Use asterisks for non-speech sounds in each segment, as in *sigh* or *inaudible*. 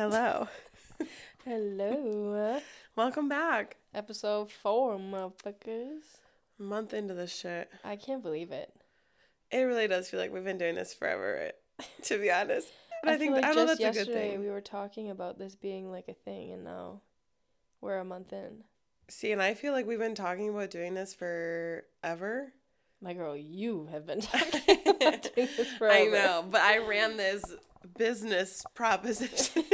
Hello. *laughs* Hello. Welcome back. Episode four, motherfuckers. A month into this shit. I can't believe it. It really does feel like we've been doing this forever, *laughs* to be honest. But I, feel think like I know that's a good yesterday thing. we were talking about this being like a thing, and now we're a month in. See, and I feel like we've been talking about doing this forever. My girl, you have been *laughs* talking about doing this forever. I know, but I ran this business *laughs* proposition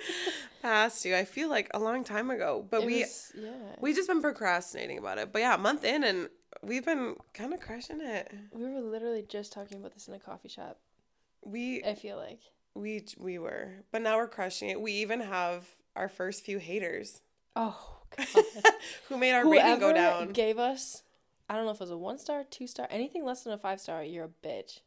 *laughs* past you. I feel like a long time ago, but It we was- yeah, we just been procrastinating about it. But yeah, month in, and we've been kind of crushing it. we were literally just talking about this in a coffee shop. We I feel like we we were, but now we're crushing it. We even have our first few haters oh *laughs* god, who made our rating go down. gave us. I don't know if it was a one star, two star, anything less than a five star. You're a bitch.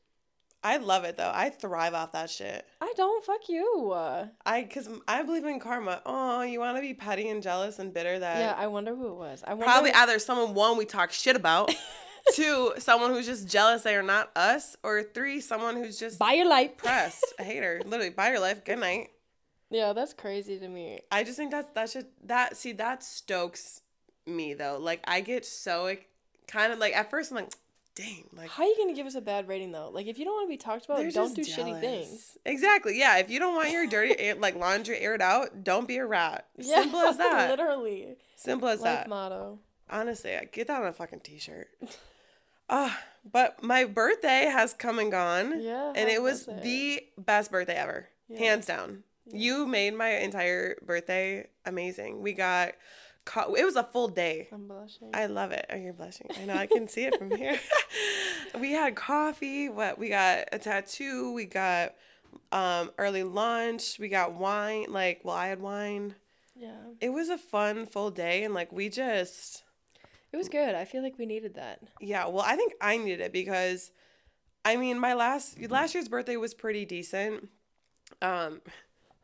I love it though. I thrive off that shit. I don't fuck you. Uh, I because I believe in karma. Oh, you want to be petty and jealous and bitter that yeah, I wonder who it was. I wonder. probably either someone one we talk shit about, *laughs* two someone who's just jealous they are not us, or three someone who's just buy your life. pressed a *laughs* hater. Literally, buy your life. Good night. Yeah, that's crazy to me. I just think that's that should that see that stokes me though. Like I get so kind of like at first I'm like, dang, like How are you gonna give us a bad rating though? Like, if you don't want to be talked about, don't do shitty things. Exactly. Yeah. If you don't want your dirty like laundry aired out, don't be a rat. *laughs* Yeah, Simple as that. *laughs* Literally, Simple as life that. motto. Honestly, I get that on a fucking t-shirt. *laughs* Ah, but my birthday has come and gone. Yeah, And it was it? the best birthday ever. Yeah. Hands down. You made my entire birthday amazing. We got it was a full day. I'm blushing. I love it. Oh, you're blushing. I know I can see it from here. *laughs* we had coffee. What we got a tattoo. We got um early lunch. We got wine. Like, well, I had wine. yeah, It was a fun full day, and like we just it was good. I feel like we needed that. Yeah, well, I think I needed it because, I mean, my last last year's birthday was pretty decent. Um,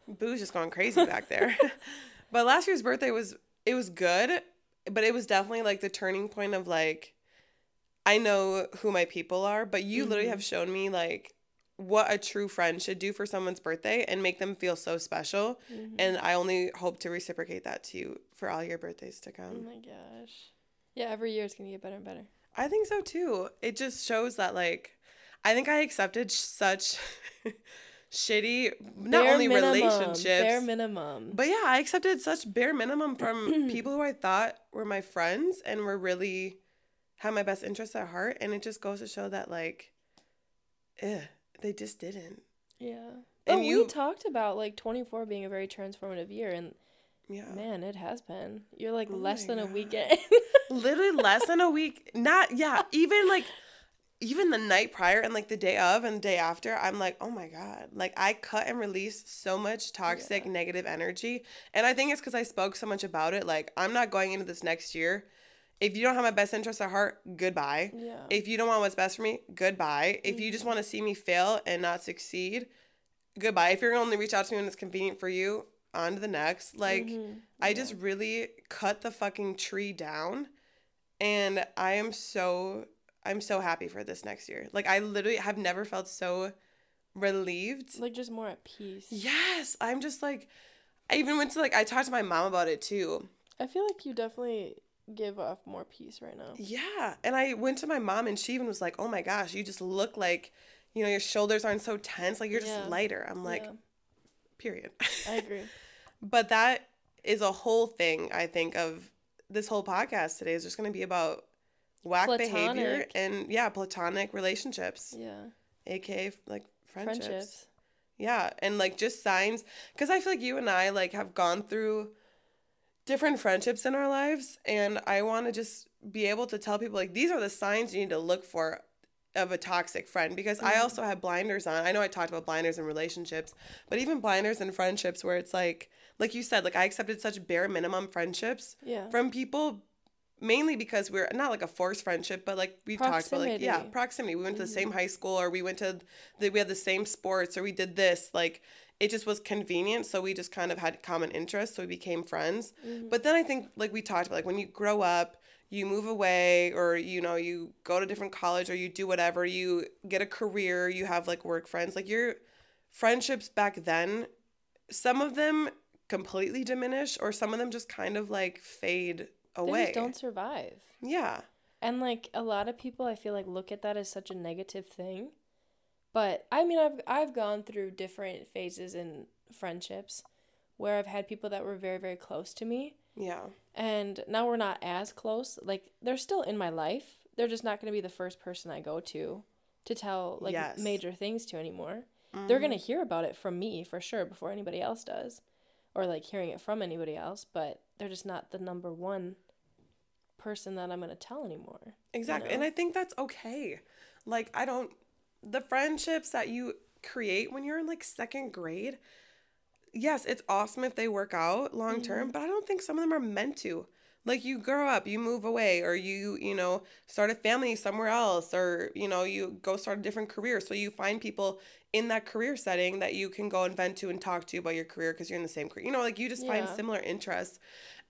Boo's just going crazy back there, *laughs* but last year's birthday was it was good, but it was definitely like the turning point of like, I know who my people are, but you literally mm-hmm. have shown me like what a true friend should do for someone's birthday and make them feel so special, mm-hmm. and I only hope to reciprocate that to you for all your birthdays to come. Oh my gosh. Yeah, every year it's gonna get better and better. I think so too. It just shows that like I think I accepted such *laughs* shitty not Bare only minimum, relationships Bare minimum. but yeah, I accepted such bare minimum from *clears throat* people who I thought were my friends and were really had my best interests at heart and it just goes to show that like eh, they just didn't. yeah. And But you- we talked about like 24 being a very transformative year, and Yeah. man, it has been. You're like Oh less than a God. weekend. *laughs* literally less than a week not yeah even like even the night prior and like the day of and the day after i'm like oh my god like i cut and release so much toxic Yeah. negative energy and i think it's because i spoke so much about it like i'm not going into this next year if you don't have my best interest at heart goodbye yeah. if you don't want what's best for me goodbye if you Mm-hmm. just want to see me fail and not succeed goodbye if you're gonna only reach out to me when it's convenient for you on to the next like Mhm. I just really cut the fucking tree down and I am so I'm so happy for this next year. Like I literally have never felt so relieved. like just more at peace. Yes, I'm just like I even went to like I talked to my mom about it too. I feel like you definitely give off more peace right now. Yeah, and I went to my mom and she even was like, "Oh my gosh, you just look like you know, your shoulders aren't so tense, like you're Yeah. just lighter." I'm like, Yeah, "Period." I agree. *laughs* but that is a whole thing I think of this whole podcast today is just going to be about whack behavior and yeah, platonic relationships, Yeah. aka like friendships. Friendships. Yeah, and like just signs cuz I feel like you and I like have gone through different friendships in our lives and I want to just be able to tell people like these are the signs you need to look for of a toxic friend because I Mhm. also have blinders on. I know I talked about blinders in relationships, but even blinders in friendships where it's like like you said like I accepted such bare minimum friendships Yeah. from people mainly because we're not like a forced friendship but like we've talked about like yeah Proximity. we went to the Mhm. same high school or we went to the, we had the same sports or we did this like it just was convenient so we just kind of had common interests so we became friends Mhm. but then i think like we talked about like when you grow up you move away or you know you go to different college or you do whatever you get a career you have like work friends like your friendships back then some of them completely diminish or some of them just kind of like fade They away. just don't survive. Yeah. And like a lot of people I feel like look at that as such a negative thing. But I mean I've I've gone through different phases in friendships where I've had people that were very very close to me Yeah. and now we're not as close. Like they're still in my life. They're just not going to be the first person I go to to tell like Yes. major things to anymore. They're Mm-hmm. going to hear about it from me for sure before anybody else does or like hearing it from anybody else, but they're just not the number one person that I'm going to tell anymore. Exactly. And know? I think that's okay. Like, I don't, the friendships that you create when you're in like second grade, yes, it's awesome if they work out long term, Mm-hmm. but I don't think some of them are meant to. Like, you grow up, you move away, or you, you know, start a family somewhere else, or, you know, you go start a different career. So you find people in that career setting that you can go and vent to and talk to about your career because you're in the same career. You know, like you just find similar interests.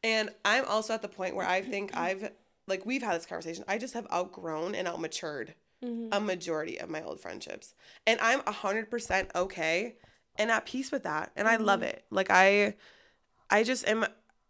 And I'm also at the point where I think *clears throat* I've like we've had this conversation. I just have outgrown and outmatured mm-hmm. a majority of my old friendships. And I'm 100% okay and at peace with that. And I love mm-hmm. it. Like I I just am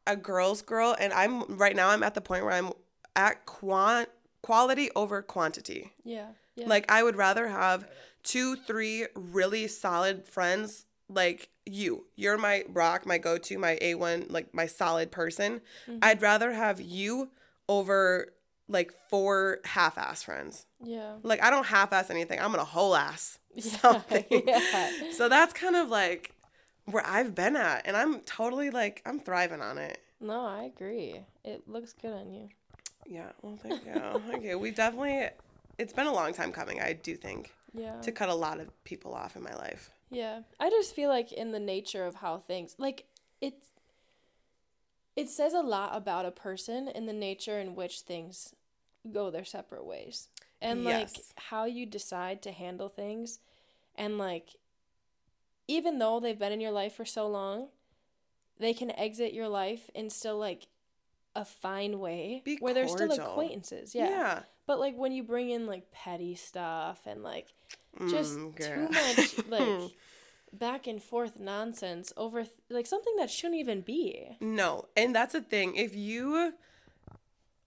a girl's girl and I'm right now I'm at the point where I'm at quant quality over quantity. Yeah. Yeah. Like I would rather have two, three really solid friends like you. You're my rock, my go-to, my A1, like my solid person. Mm-hmm. I'd rather have you over like four half-ass friends. yeah. Like I don't half-ass anything. I'm gonna whole ass *laughs* Yeah, something. *laughs* *laughs* yeah. So that's kind of like where I've been at and I'm totally like I'm thriving on it. No, I agree. It looks good on you. Yeah, well thank you. okay, we definitely it's been a long time coming, I do think, Yeah. to cut a lot of people off in my life. Yeah. I just feel like in the nature of how things like it's it says a lot about a person in the nature in which things go their separate ways. And like how you decide to handle things and like even though they've been in your life for so long, they can exit your life in still like a fine way Be where they're still acquaintances. Yeah. Yeah. But like when you bring in like petty stuff and like just Mm, too much *laughs* like back and forth nonsense over th- like something that shouldn't even be. No, and that's the thing. If you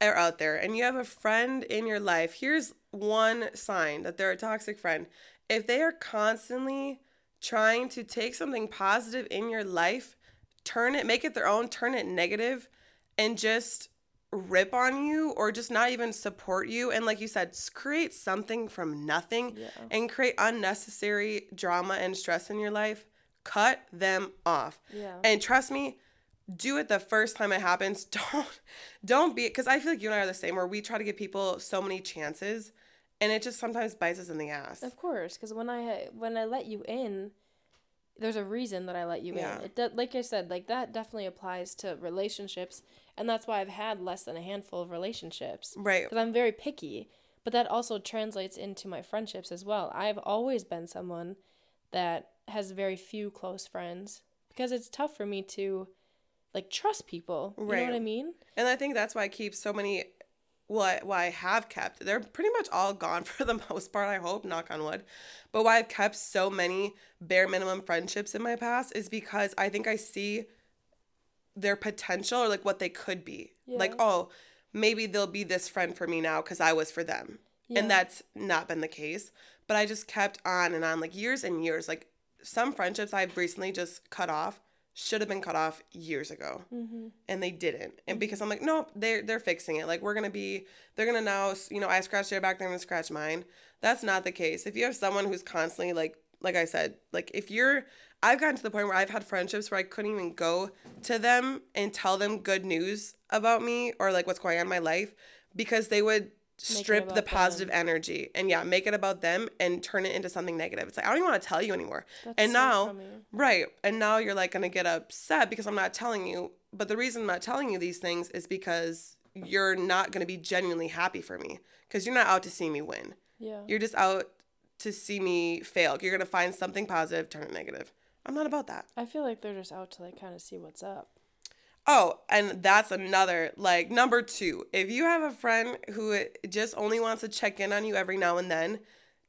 are out there and you have a friend in your life, here's one sign that they're a toxic friend. If they are constantly trying to take something positive in your life, turn it, make it their own, turn it negative, and just rip on you or just not even support you and like you said create something from nothing Yeah. and create unnecessary drama and stress in your life cut them off Yeah. and trust me, do it the first time it happens. *laughs* Don't don't be because I feel like you and I are the same where we try to give people so many chances and it just sometimes bites us in the ass. Of course, because when I when I let you in, there's a reason that I let you Yeah. in. It do, like I said, like that definitely applies to relationships, and that's why I've had less than a handful of relationships. Right. Because I'm very picky, but that also translates into my friendships as well. I've always been someone that has very few close friends because it's tough for me to like trust people. You know Right. what I mean? And I think that's why I keep so many I, why I have kept. They're pretty much all gone *laughs* for the most part, I hope, knock on wood. But why I've kept so many bare minimum friendships in my past is because I think I see their potential or like what they could be. Like, oh, maybe they'll be this friend for me now because I was for them. Yeah. And that's not been the case. But I just kept on and on, like years and years. Like some friendships I've recently just cut off should have been cut off years ago Mm-hmm. and they didn't and because i'm like nope they're they're fixing it like we're gonna be they're gonna now you know i scratch their back they're gonna scratch mine that's not the case if you have someone who's constantly like like i said like if you're i've gotten to the point where i've had friendships where i couldn't even go to them and tell them good news about me or like what's going on in my life because they would strip the positive energy and yeah make it about them and turn it into something negative it's like i don't even want to tell you anymore That's and so now you. Right. And now you're like going to get upset because I'm not telling you. But the reason I'm not telling you these things is because you're not going to be genuinely happy for me because you're not out to see me win. Yeah. You're just out to see me fail. You're going to find something positive, turn it negative. I'm not about that. I feel like they're just out to like kind of see what's up. Oh, and that's another like number 2. If you have a friend who just only wants to check in on you every now and then,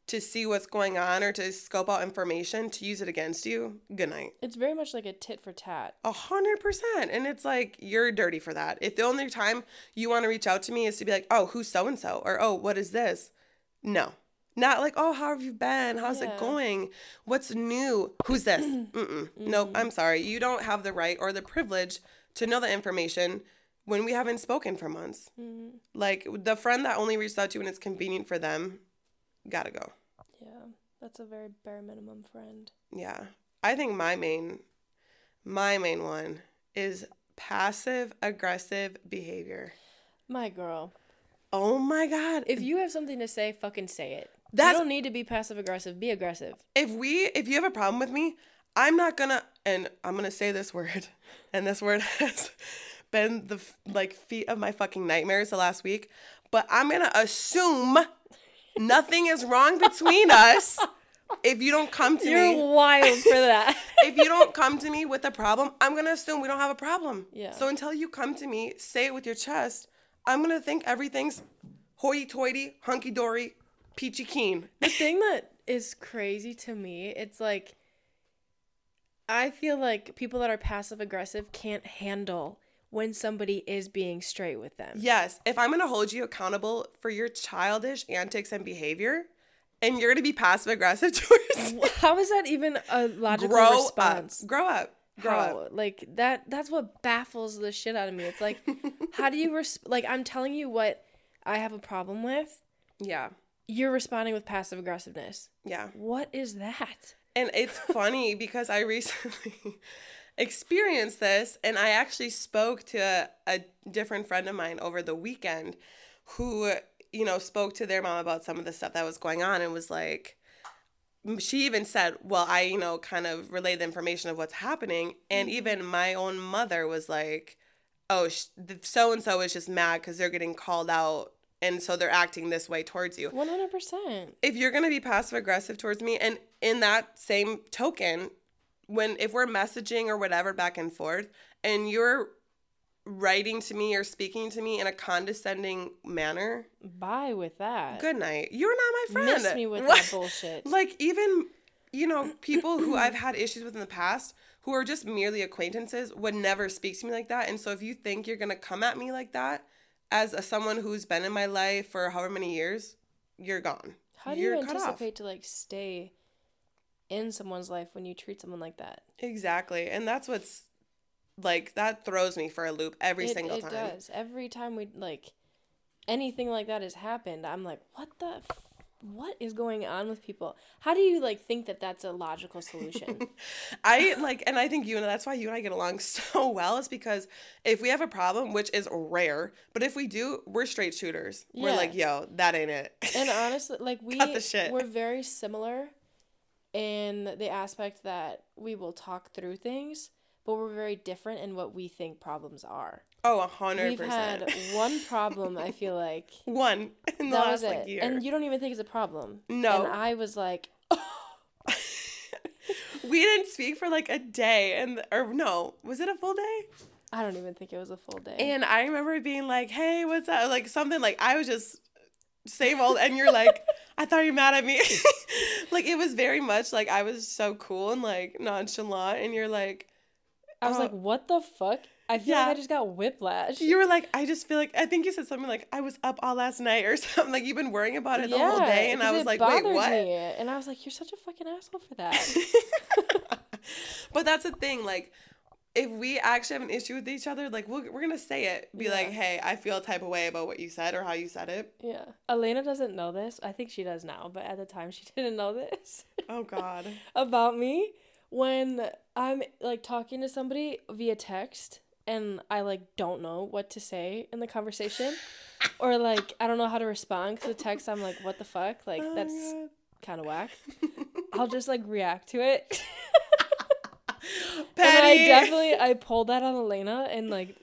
to see what's going on or to scope out information to use it against you, good night. It's very much like a tit for tat. A hundred percent. And it's like, you're dirty for that. If the only time you want to reach out to me is to be like, oh, who's so and so? Or, oh, what is this? No. Not like, oh, how have you been? How's Yeah. it going? What's new? Who's this? *clears throat* Mm-mm. Nope, I'm sorry. You don't have the right or the privilege to know the information when we haven't spoken for months. Mm, Like, the friend that only reaches out to you when it's convenient for them, gotta go. yeah, that's a very bare minimum friend. Yeah. I think my main my main one is passive aggressive behavior. My girl. Oh my god. If you have something to say, fucking say it. That's- you don't need to be passive aggressive. Be aggressive. if we if you have a problem with me, I'm not gonna and I'm to say this word *laughs* and this word *laughs* has been the like feet of my fucking nightmares the last week, but I'm to assume *laughs* nothing is wrong between us if you don't come to me. You're me. wild for that. if you don't come to me with a problem, I'm gonna assume we don't have a problem. Yeah. So until you come to me, say it with your chest, I'm gonna think everything's hoity toity, hunky dory, peachy keen. the thing that is crazy to me, it's like I feel like people that are passive aggressive can't handle when somebody is being straight with them. Yes, if I'm gonna hold you accountable for your childish antics and behavior, and you're gonna be passive aggressive *laughs* towards me, How is that even a logical grow response? up, grow up, grow How? up. Like that that's what baffles the shit out of me. It's like *laughs* how do you res- like I'm telling you what I have a problem with. Yeah, You're responding with passive aggressiveness. yeah. What is that? And it's *laughs* funny because I recently *laughs* experienced this, and I actually spoke to a, a different friend of mine over the weekend who, you know, spoke to their mom about some of the stuff that was going on and was like, she even said, Well, I, you know, kind of relayed the information of what's happening. And mm-hmm. even my own mother was like, Oh, so and so is just mad because they're getting called out. And so they're acting this way towards you One hundred percent. if you're gonna be passive aggressive towards me, and in that same token, when if we're messaging or whatever back and forth, and you're writing to me or speaking to me in a condescending manner, Bye with that. good night. You're not my friend. Miss me with What? that bullshit. *laughs* Like even you know people who I've had issues with in the past who are just merely acquaintances would never speak to me like that. And so if you think you're gonna come at me like that as a someone who's been in my life for however many years, you're gone. How do you're you anticipate to like stay in someone's life when you treat someone like that? Exactly. And that's what's like that throws me for a loop every it, single it time. does. Every time we like anything like that has happened, I'm like, what the what is going on with people? How do you like think that that's a logical solution? *laughs* I like and I think you and that's why you and I get along *laughs* so well is because if we have a problem, which is rare, but if we do, we're straight shooters. We're like, yo, that ain't it. and *laughs* honestly, like we Cut the shit. we're very similar in the aspect that we will talk through things, but we're very different in what we think problems are. Oh, a hundred percent. We've had one *laughs* problem, I feel like. One in the that last was like it. year. And you don't even think it's a problem. No. And I was like, *laughs* we didn't speak for like a day and or no, was it a full day? I don't even think it was a full day. And I remember being like, "Hey, what's up?" Like something like I was just same old, and you're like, "I thought you were mad at me." *laughs* like it was very much like I was so cool and like nonchalant, and you're like, I was oh. like, what the fuck? I feel Yeah. like I just got whiplash. you were like, I just feel like I think you said something like I was up all last night or *laughs* something. Like you've been worrying about it the whole day, and I was like, wait, what? Me. And I was like, you're such a fucking asshole for that. *laughs* but that's the thing, like. If we actually have an issue with each other, like we're, we're gonna say it, be like, "Hey, I feel a type of way about what you said or how you said it." yeah. Elena doesn't know this. I think she does now, but at the time she *laughs* didn't know this Oh God. about me. When I'm like talking to somebody via text and I like don't know what to say in the conversation or like I don't know how to respond because the text I'm like, what the fuck? Like Oh, that's kind of whack. *laughs* I'll just like react to it. *laughs* And I definitely I pulled that on Elena and like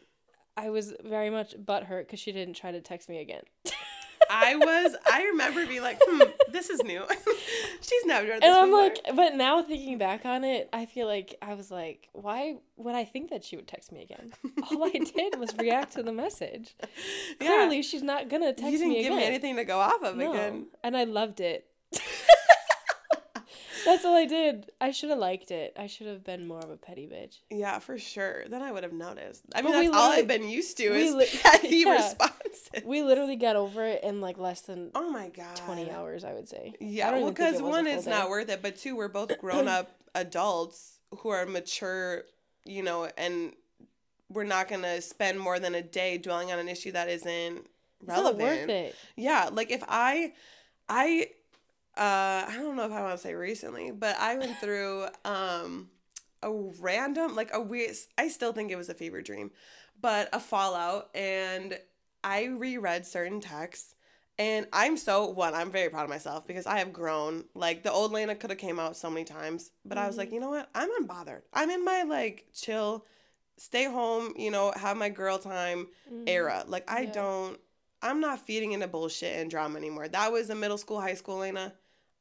I was very much butthurt because she didn't try to text me again. *laughs* I was. I remember being like, "Hmm, this is new." *laughs* She's never done this And I'm before. like, but now thinking back on it, I feel like I was like, why would I think that she would text me again? All I *laughs* did was react to the message. Yeah. Clearly, she's not gonna text me again. you didn't give again. me anything to go off of no. again. And I loved it. That's all I did. I should have liked it. I should have been more of a petty bitch. Yeah, for sure. Then I would have noticed. I mean, we that's all I've been used to is li- *laughs* petty *laughs* yeah. responses. We literally got over it in like less than oh my god, 20 hours, I would say. Yeah, well, it because one, it's day. not worth it, but two, we're both *clears throat* grown up adults who are mature, you know, and we're not gonna spend more than a day dwelling on an issue that isn't It's not relevant. worth it. Yeah, like if I, I, uh, I don't know if I want to say recently, but I went through um a random like a weird. I still think it was a fever dream, but a fallout, and I reread certain texts. And I'm so one. I'm very proud of myself because I have grown. Like the old Lena could have came out so many times, but I was like, you know what? I'm unbothered. I'm in my like chill, stay home. You know, have my girl time Mhm. era. Like I Yeah. don't I'm not feeding into bullshit and drama anymore. That was a middle school, high school Lena.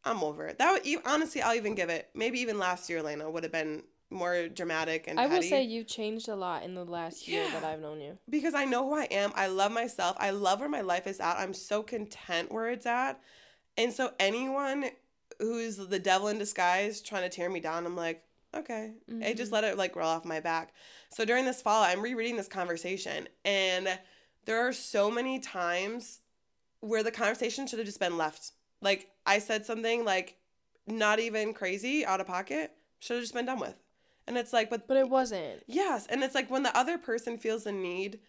I'm over it. That would, honestly, I'll even give it. Maybe even last year, Lena would have been more dramatic and I will petty. say you've changed a lot in the last year that I've known you. because I know who I am. I love myself. I love where my life is at. I'm so content where it's at. And so anyone who's the devil in disguise trying to tear me down, I'm like, okay. I just Mhm. let it like roll off my back. So during this fall, I'm rereading this conversation and there are so many times where the conversation should have just been left. Like I said something like not even crazy, out of pocket, should have just been done with. And it's like, but But it wasn't. Yes, and it's like when the other person feels the need,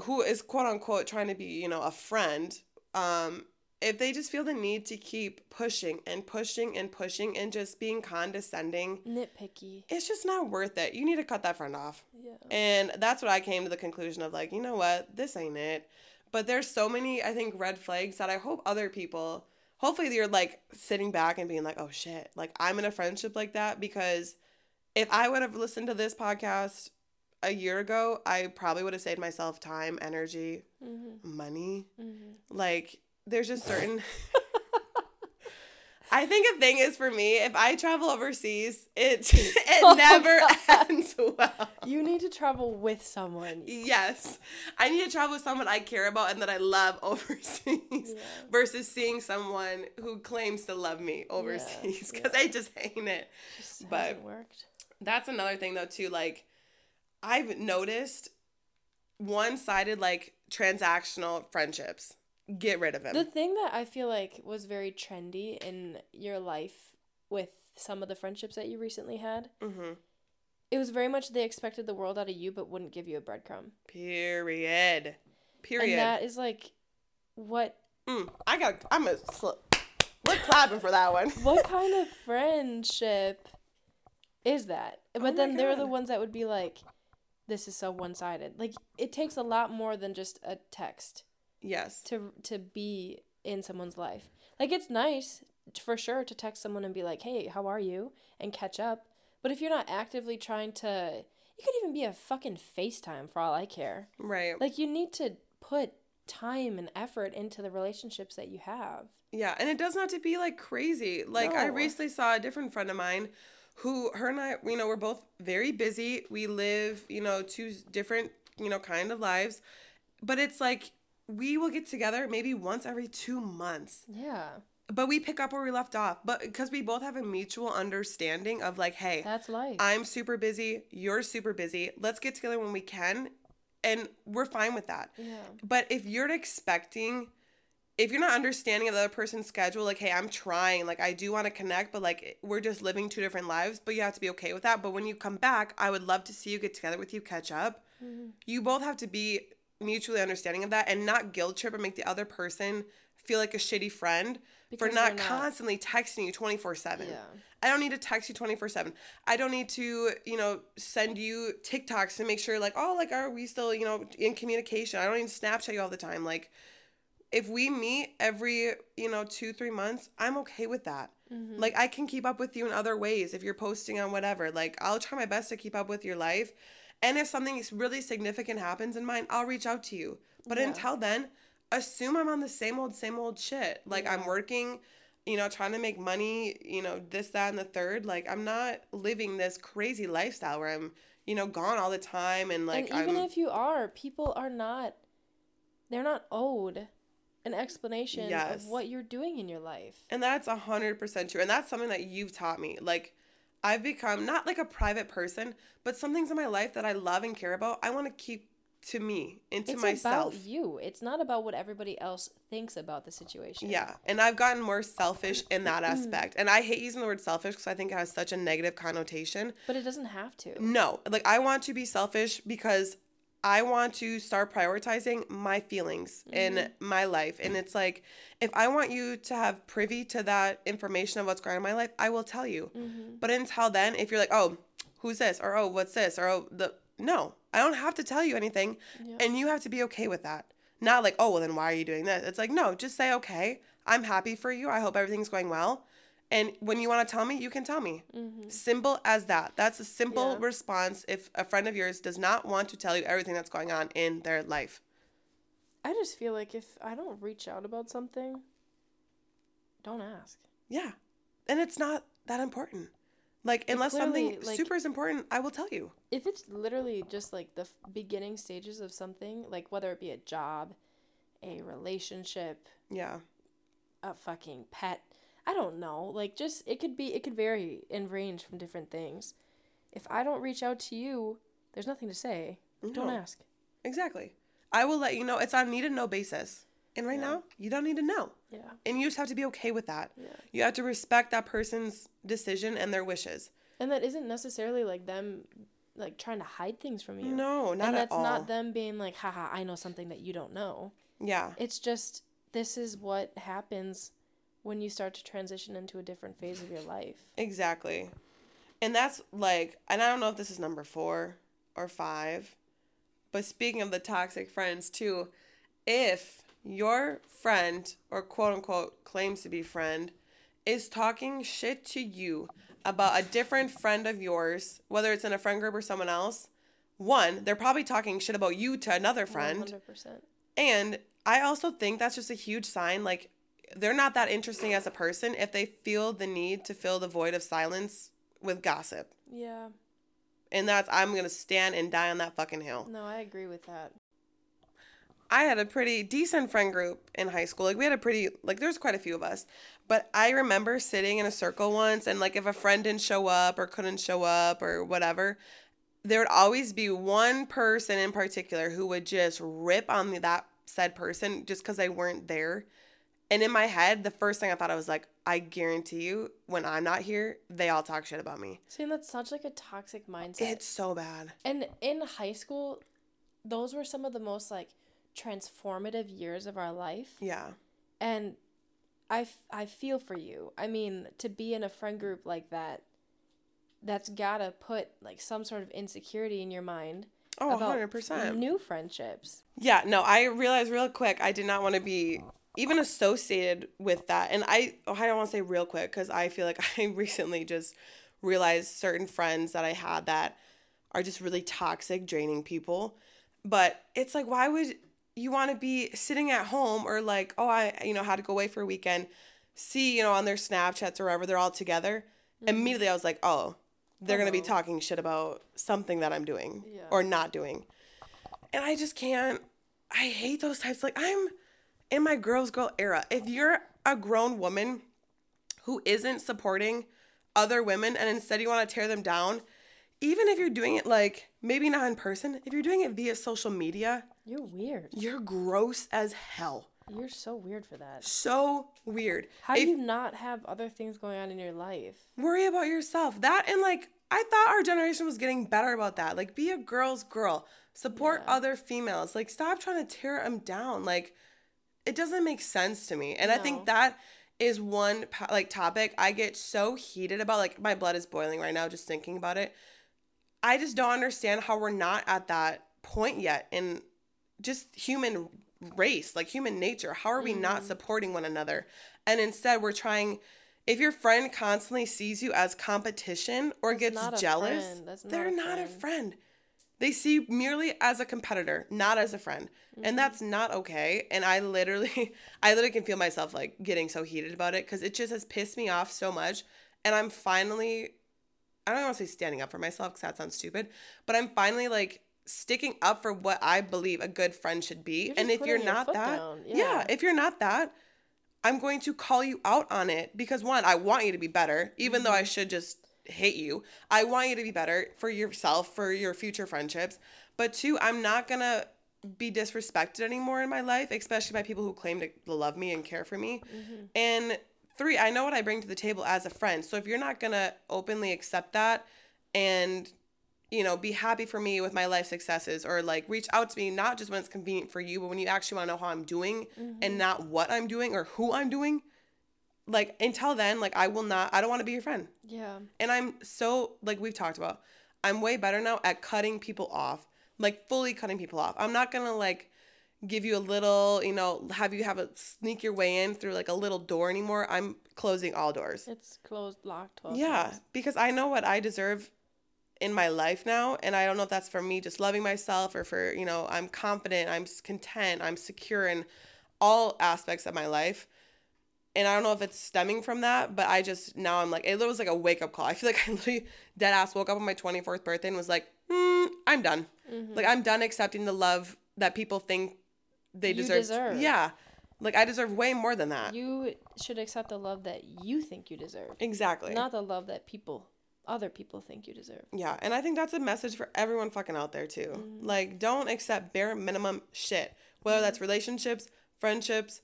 who is quote unquote trying to be, you know, a friend, um, if they just feel the need to keep pushing and pushing and pushing and just being condescending, Nitpicky. it's just not worth it. You need to cut that friend off. Yeah. And that's what I came to the conclusion of like, you know what, this ain't it. But there's so many, I think, red flags that I hope other people, hopefully you're like sitting back and being like, oh shit, like I'm in a friendship like that because if I would have listened to this podcast a year ago, I probably would have saved myself time, energy, Mm-hmm. money. Mm-hmm. Like there's just certain *laughs* I think a thing is for me, if I travel overseas, it *laughs* it Oh, never God. ends well. You need to travel with someone. Yes. I need to travel with someone I care about and that I love *laughs* overseas Yeah. versus seeing someone who claims to love me overseas *laughs* because yeah. I just hate it. Just But- worked. That's another thing though too like I've noticed one-sided like transactional friendships. Get rid of them. The thing that I feel like was very trendy in your life with some of the friendships that you recently had, mhm. it was very much they expected the world out of you but wouldn't give you a breadcrumb. Period. Period. And that is like what Mm, I got I'm a sl- we're clapping for that one. what *laughs* kind of friendship is that? Oh But my then they're the ones that would be like, this is so one sided. Like it takes a lot more than just a text Yes. to to be in someone's life. Like it's nice for sure to text someone and be like, "Hey, how are you?" and catch up. But if you're not actively trying to, you could even be a fucking FaceTime for all I care. Right. Like you need to put time and effort into the relationships that you have. Yeah, and it doesn't have to be like crazy. Like I recently saw a different friend of mine who her and I, you know, we're both very busy. We live, you know, two different, you know, kind of lives. But it's like we will get together maybe once every 2 months. Yeah, But we pick up where we left off. But because we both have a mutual understanding of like, hey, that's life. I'm super busy, you're super busy. Let's get together when we can. And we're fine with that. yeah. But if you're expecting, if you're not understanding of the other person's schedule, like, hey, I'm trying, like, I do want to connect, but like, we're just living two different lives, but you have to be okay with that. But when you come back, I would love to see you get together with you, catch up. Mhm. You both have to be mutually understanding of that and not guilt trip or make the other person feel like a shitty friend for not, not- constantly texting you 24 7. Yeah. I don't need to text you 24 7. I don't need to, you know, send you TikToks to make sure, like, oh, like, are we still, you know, in communication? I don't to Snapchat you all the time. Like, if we meet every, you know, two, three months, I'm okay with that. Mhm. Like, I can keep up with you in other ways if you're posting on whatever. Like, I'll try my best to keep up with your life. And if something really significant happens in mine, I'll reach out to you. But Yeah. until then, assume I'm on the same old, same old shit. Like, I'm working, you know, trying to make money, you know, this, that, and the third. Like, I'm not living this crazy lifestyle where I'm, you know, gone all the time and like and even I'm. if you are, people are not. They're not owed an explanation Yes. of what you're doing in your life. And that's a hundred percent true. And that's something that you've taught me. Like I've become not like a private person, but some things in my life that I love and care about, I want to keep to me, into it's myself. about you. It's not about what everybody else thinks about the situation. Yeah, and I've gotten more selfish in that mm. aspect. And I hate using the word selfish because I think it has such a negative connotation. But it doesn't have to. No, like I want to be selfish because I want to start prioritizing my feelings in mm-hmm. my life. And it's like, if I want you to have privy to that information of what's going on in my life, I will tell you. Mm-hmm. But until then, if you're like, oh, who's this? Or oh, what's this? Or oh, the no, I don't have to tell you anything. Yeah. And you have to be okay with that. Not like, oh, well, then why are you doing this? It's like, no, just say, okay, I'm happy for you. I hope everything's going well. And when you want to tell me, you can tell me. Mm-hmm. Simple as that. That's a simple Yeah. response if a friend of yours does not want to tell you everything that's going on in their life. I just feel like if I don't reach out about something, don't ask. Yeah. And it's not that important. Like, unless something like- super is important, I will tell you. If it's literally just like the f- beginning stages of something, like whether it be a job, a relationship, Yeah. a fucking pet, I don't know. Like just it could be it could vary and range from different things. If I don't reach out to you, there's nothing to say. Don't ask. Exactly. I will let you know. It's on need to know basis. And right Yeah. now, you don't need to know. Yeah. And you just have to be okay with that. Yeah. You have to respect that person's decision and their wishes. And that isn't necessarily like them like trying to hide things from you. No, not and at that's all. not them being like, haha, I know something that you don't know. yeah. It's just this is what happens when you start to transition into a different phase of your life. Exactly. And that's like, and I don't know if this is number four or five, but speaking of the toxic friends too, if your friend or quote unquote claims to be friend is talking shit to you about a different friend of yours, whether it's in a friend group or someone else, one, they're probably talking shit about you to another friend. 100%. And I also think that's just a huge sign. Like, they're not that interesting as a person if they feel the need to fill the void of silence with gossip. Yeah. And that's, I'm going to stand and die on that fucking hill. No, I agree with that. I had a pretty decent friend group in high school. Like, we had a pretty, like, there's quite a few of us. But I remember sitting in a circle once, and, like, if a friend didn't show up or couldn't show up or whatever, there would always be one person in particular who would just rip on that said person just because they weren't there. And in my head, the first thing I thought I was like, I guarantee you, when I'm not here, they all talk shit about me. See, and that's such like a toxic mindset. It's so bad. and in high school, those were some of the most like transformative years of our life. Yeah. And I, f- I feel for you. I mean, to be in a friend group like that, that's gotta put like some sort of insecurity in your mind Oh, about 100%. new friendships. Yeah, no, I realized real quick I did not want to be even associated with that. And I oh, I don't want to say real quick cuz I feel like *laughs* I recently just realized certain friends that I had that are just really toxic, draining people. But it's like why would you want to be sitting at home or like, oh, I you know, had to go away for a weekend, see, you know, on their Snapchats or wherever they're all together. Mm-hmm. Immediately I was like, "Oh, they're going to be Oh. talking shit about something that I'm doing Yeah. or not doing." And I just can't I hate those types. Like I'm in my girls girl era. If you're a grown woman who isn't supporting other women and instead you want to tear them down, even if you're doing it like maybe not in person, if you're doing it via social media, You're weird. you're gross as hell. You're so weird for that. So weird. How do you not have other things going on in your life? worry about yourself. That and like I thought our generation was getting better about that. Like be a girl's girl. Support Yeah. other females. Like stop trying to tear them down. Like it doesn't make sense to me. And I think that is one like topic I get so heated about. Like my blood is boiling right now just thinking about it. I just don't understand how we're not at that point yet in just human race, like human nature. How are we not Mm. supporting one another? And instead, we're trying. If your friend constantly sees you as competition or That's gets jealous, not they're a not a friend. They see merely as a competitor, not as a friend. Mm-hmm. And that's not okay. And I literally, *laughs* I literally can feel myself like getting so heated about it because it just has pissed me off so much. And I'm finally, I don't want to say standing up for myself because that sounds stupid, but I'm finally like sticking up for what I believe a good friend should be. And if you're not that, yeah. Yeah. if you're not that, I'm going to call you out on it because one, I want you to be better, even though I Mm-hmm. should just hate you. I want you to be better for yourself, for your future friendships. But two, I'm not gonna be disrespected anymore in my life, especially by people who claim to love me and care for me. Mm-hmm. And three, I know what I bring to the table as a friend. So if you're not gonna openly accept that and you know, be happy for me with my life successes or like reach out to me not just when it's convenient for you, but when you actually want to know how I'm doing and not what I'm doing or who I'm doing. Like until then, like I will not I don't want to be your friend. Yeah. And I'm so like we've talked about, I'm way better now at cutting people off, like fully cutting people off. I'm not gonna like give you a little, you know, have you have a sneak your way in through like a little door anymore. I'm closing all doors. It's closed, locked, 12 Yeah, times. because I know what I deserve in my life now, and I don't know if that's for me just loving myself or for you know I'm confident, I'm content, I'm secure in all aspects of my life. And I don't know if it's stemming from that, but I just now I'm like it was like a wake up call. I feel *laughs* like I literally dead ass woke up on my 24th birthday and was like, mm, I'm done. Mm-hmm. Like I'm done accepting the love that people think they You deserve. deserve. Yeah, like I deserve way more than that. You should accept the love that you think you deserve, exactly. not the love that people, other people think you deserve. Yeah, and I think that's a message for everyone fucking out there too. Mm-hmm. Like, don't accept bare minimum shit, whether that's relationships, friendships,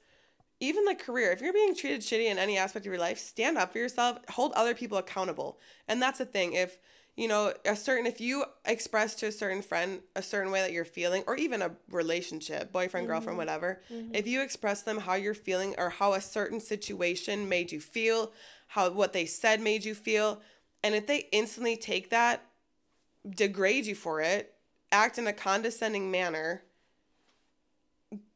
even like career. If you're being treated shitty in any aspect of your life, stand up for yourself, hold other people accountable. And that's the thing. If you know a certain, if you express to a certain friend a certain way that you're feeling, or even a relationship, boyfriend, girlfriend, mm-hmm. whatever, mm-hmm. if you express them how you're feeling or how a certain situation made you feel, how what they said made you feel, and if they instantly take that degrade you for it, act in a condescending manner,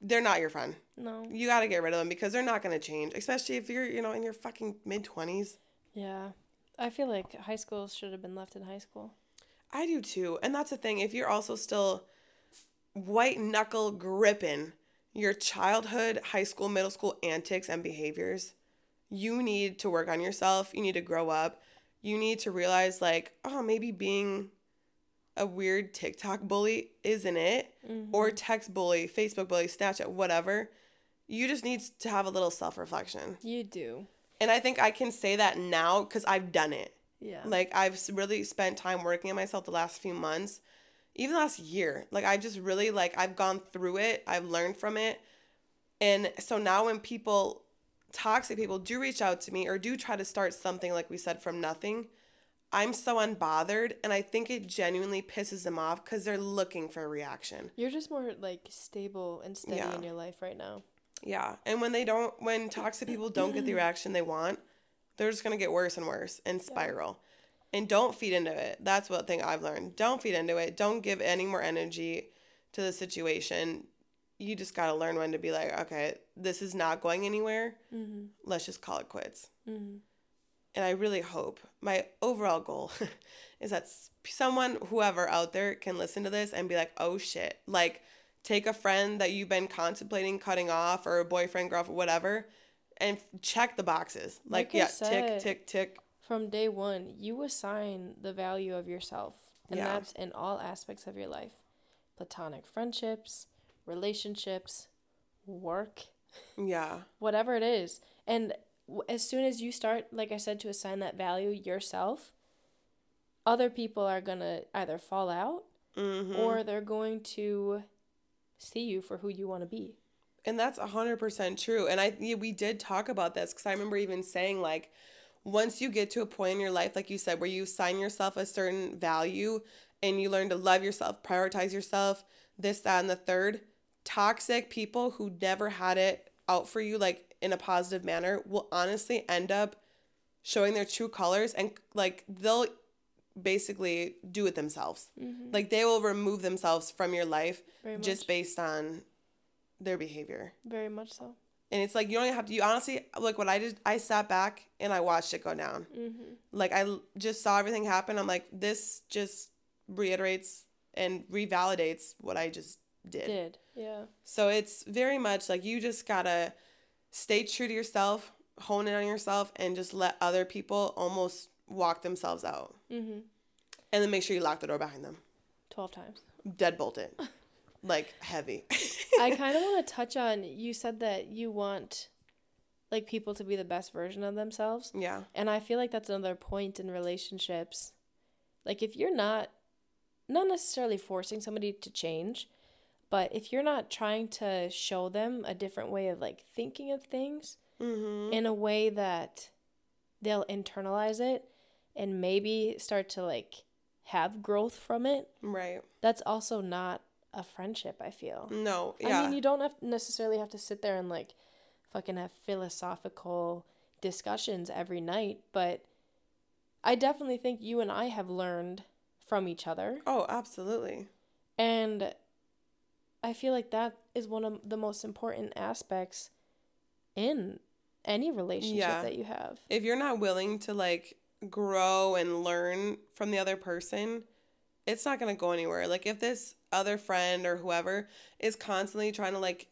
they're not your friend. No. You got to get rid of them because they're not going to change, especially if you're, you know, in your fucking mid 20s. Yeah. I feel like high school should have been left in high school. I do too. And that's the thing. If you're also still white knuckle gripping your childhood, high school, middle school antics and behaviors, you need to work on yourself. You need to grow up. You need to realize, like, oh, maybe being a weird TikTok bully isn't it, or mm-hmm. text bully, Facebook bully, Snapchat, whatever. You just need to have a little self reflection. You do. And I think I can say that now because I've done it. Yeah. Like I've really spent time working on myself the last few months, even last year. Like I've just really like I've gone through it. I've learned from it. And so now when people toxic people do reach out to me or do try to start something like we said from nothing, I'm so unbothered and I think it genuinely pisses them off cuz they're looking for a reaction. You're just more like stable and steady Yeah. in your life right now. Yeah. And when they don't when toxic people don't get the *clears throat* reaction they want, they're just gonna get worse and worse and spiral. And don't feed into it. That's what thing I've learned. Don't feed into it. Don't give any more energy to the situation. You just gotta learn when to be like, okay, this is not going anywhere. Mm-hmm. Let's just call it quits. Mm-hmm. And I really hope my overall goal *laughs* is that someone, whoever out there, can listen to this and be like, oh shit. Like, take a friend that you've been contemplating cutting off or a boyfriend, girlfriend, whatever, and check the boxes. Like, Like yeah, said- tick, tick, tick. From day one, you assign the value of yourself. And Yeah. that's in all aspects of your life platonic friendships, relationships, work, Yeah. *laughs* whatever it is. And as soon as you start, like I said, to assign that value yourself, other people are going to either fall out Mm-hmm. or they're going to see you for who you want to be. And that's 100% true. And I we did talk about this cuz I remember even saying like once you get to a point in your life like you said where you sign yourself a certain value and you learn to love yourself, prioritize yourself, this that and the third, toxic people who never had it out for you like in a positive manner will honestly end up showing their true colors and like they'll basically do it themselves. Like they will remove themselves from your life just based on their behavior. Very much so. And it's like you don't have to. You honestly like what I did. I sat back and I watched it go down. Mm-hmm. Like I just saw everything happen. I'm like, this just reiterates and revalidates what I just did. Did. Yeah. So it's very much like you just gotta stay true to yourself, hone in on yourself, and just let other people almost walk themselves out, Mm-hmm. and then make sure you lock the door behind them. 12 times. deadbolt it. *laughs* like heavy. *laughs* I kind of *laughs* want to touch on you said that you want like people to be the best version of themselves. yeah. And I feel like that's another point in relationships. Like if you're not not necessarily forcing somebody to change, but if you're not trying to show them a different way of like thinking of things Mm-hmm. in a way that they'll internalize it and maybe start to like have growth from it, Right. that's also not a friendship, I feel. No. Yeah. I mean, you don't have necessarily have to sit there and like fucking have philosophical discussions every night, but I definitely think you and I have learned from each other. oh, absolutely. And I feel like that is one of the most important aspects in any relationship Yeah. that you have. If you're not willing to like grow and learn from the other person, it's not going to go anywhere. Like if this other friend or whoever is constantly trying to like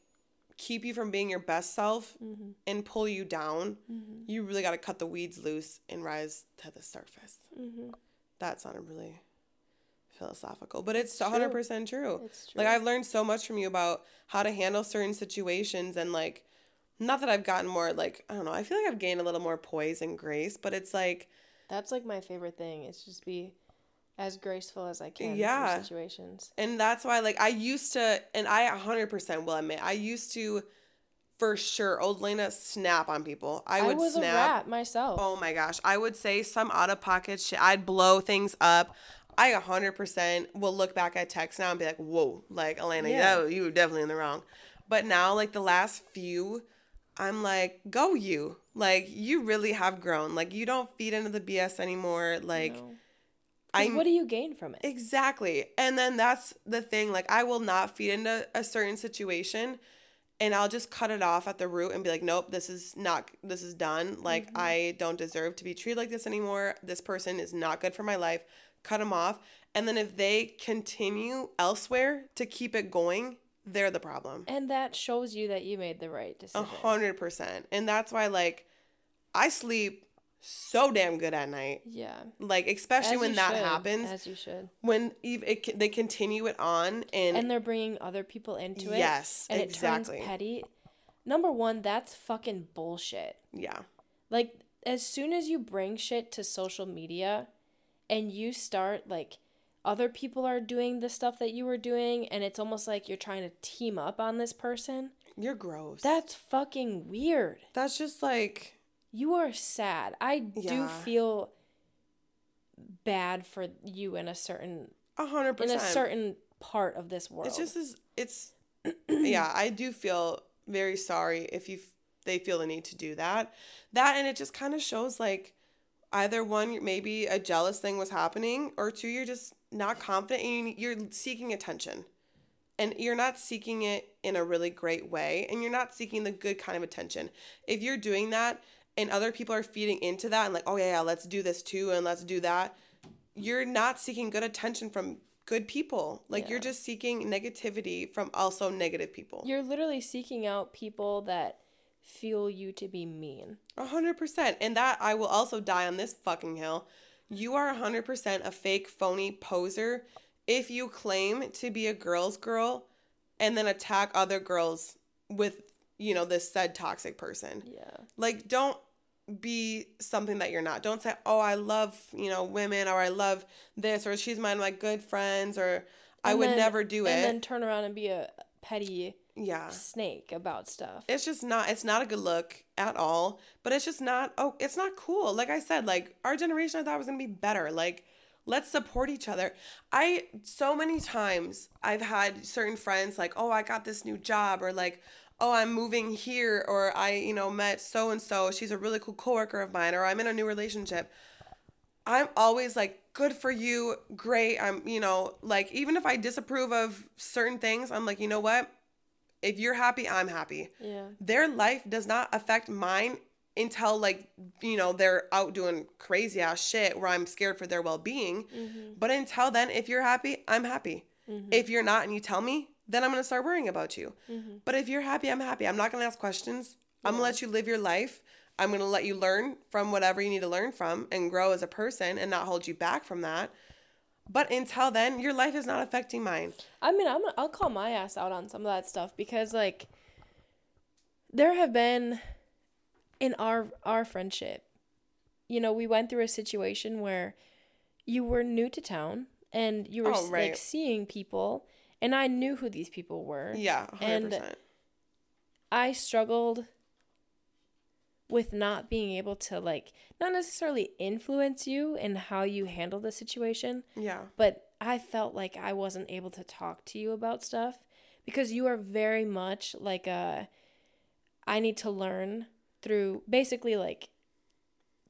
keep you from being your best self Mm-hmm. and pull you down, Mm-hmm. you really got to cut the weeds loose and rise to the surface. Mm-hmm. That sounded really philosophical, but it's It's 100% true. It's true. Like I've learned so much from you about how to handle certain situations and like not that I've gotten more like I don't know, I feel like I've gained a little more poise and grace, but it's like That's like my favorite thing. It's just be as graceful as I can Yeah. situations. and that's why like I used to and I 100% will admit I used to for sure old Lena snap on people. I I, would was snap. a rat myself. Oh my gosh. I would say some out of pocket shit. I'd blow things up. I 100% will look back at text now and be like, whoa, like, Elena, Yeah. yeah. you were definitely in the wrong. But now, like, the last few, I'm like, go you. Like, you really have grown. Like, you don't feed into the BS anymore. Like, No. 'Cause I what do you gain from it? Exactly. And then that's the thing. Like, I will not feed into a certain situation and I'll just cut it off at the root and be like, nope, this is not, this is done. Like, mm-hmm. I don't deserve to be treated like this anymore. This person is not good for my life. Cut them off. And then if they continue elsewhere to keep it going, they're the problem. And that shows you that you made the right decision. A hundred percent. And that's why, like, I sleep so damn good at night. Yeah. Like, especially As when that should, happens. As you should. when ev- it, they continue it on and, And they're bringing other people into it. yes And exactly it turns petty. Number one, that's fucking bullshit. yeah Like, as soon as you bring shit to social media and you start, like, other people are doing the stuff that you were doing, and it's almost like you're trying to team up on this person, you're gross that's fucking weird. that's just like You are sad. I do feel bad for you in a certain a hundred percent in a certain part of this world. it's just as it's yeah i do feel very sorry if you they feel the need to do that that and it just kind of shows like either one maybe a jealous thing was happening or two you're just not confident and you're seeking attention. And you're not seeking it in a really great way and you're not seeking the good kind of attention. If you're doing that and other people are feeding into that and like oh yeah, yeah let's do this too and let's do that you're not seeking good attention from good people. Like you're just seeking negativity from also negative people. You're literally seeking out people that feel you to be mean. A hundred percent. And that I will also die on this fucking hill. You are a hundred percent a fake phony poser if you claim to be a girl's girl and then attack other girls with, you know, this said toxic person. Yeah. Like don't be something that you're not. Don't say, Oh, I love, you know, women or I love this or she's my, my good friends or I And would then- never do And it. And then turn around and be a petty yeah. snake about stuff. it's just not it's not a good look at all but it's just not oh it's not cool. Like i said like our generation i thought was going to be better. Like let's support each other. I so many times i've had certain friends like oh i got this new job or like oh i'm moving here or i you know met so and so she's a really cool coworker of mine or i'm in a new relationship. I'm always like good for you. Great. I'm you know like even if i disapprove of certain things i'm like you know what if you're happy i'm happy. Yeah. their life does not affect mine until like you know they're out doing crazy ass shit where i'm scared for their well-being. Mm-hmm. but until then if you're happy i'm happy. If you're not and you tell me then i'm gonna start worrying about you. Mm-hmm. but if you're happy i'm happy. I'm not gonna ask questions. I'm gonna let you live your life. I'm gonna let you learn from whatever you need to learn from and grow as a person and not hold you back from that But until then, your life is not affecting mine. I mean, I'm I'll call my ass out on some of that stuff because like there have been in our our friendship. You know, we went through a situation where you were new to town and you were Oh, right. like seeing people and I knew who these people were. Yeah, 100%. And- I struggled with not being able to like not necessarily influence you in how you handle the situation, yeah. but I felt like I wasn't able to talk to you about stuff because you are very much like a I need to learn through basically like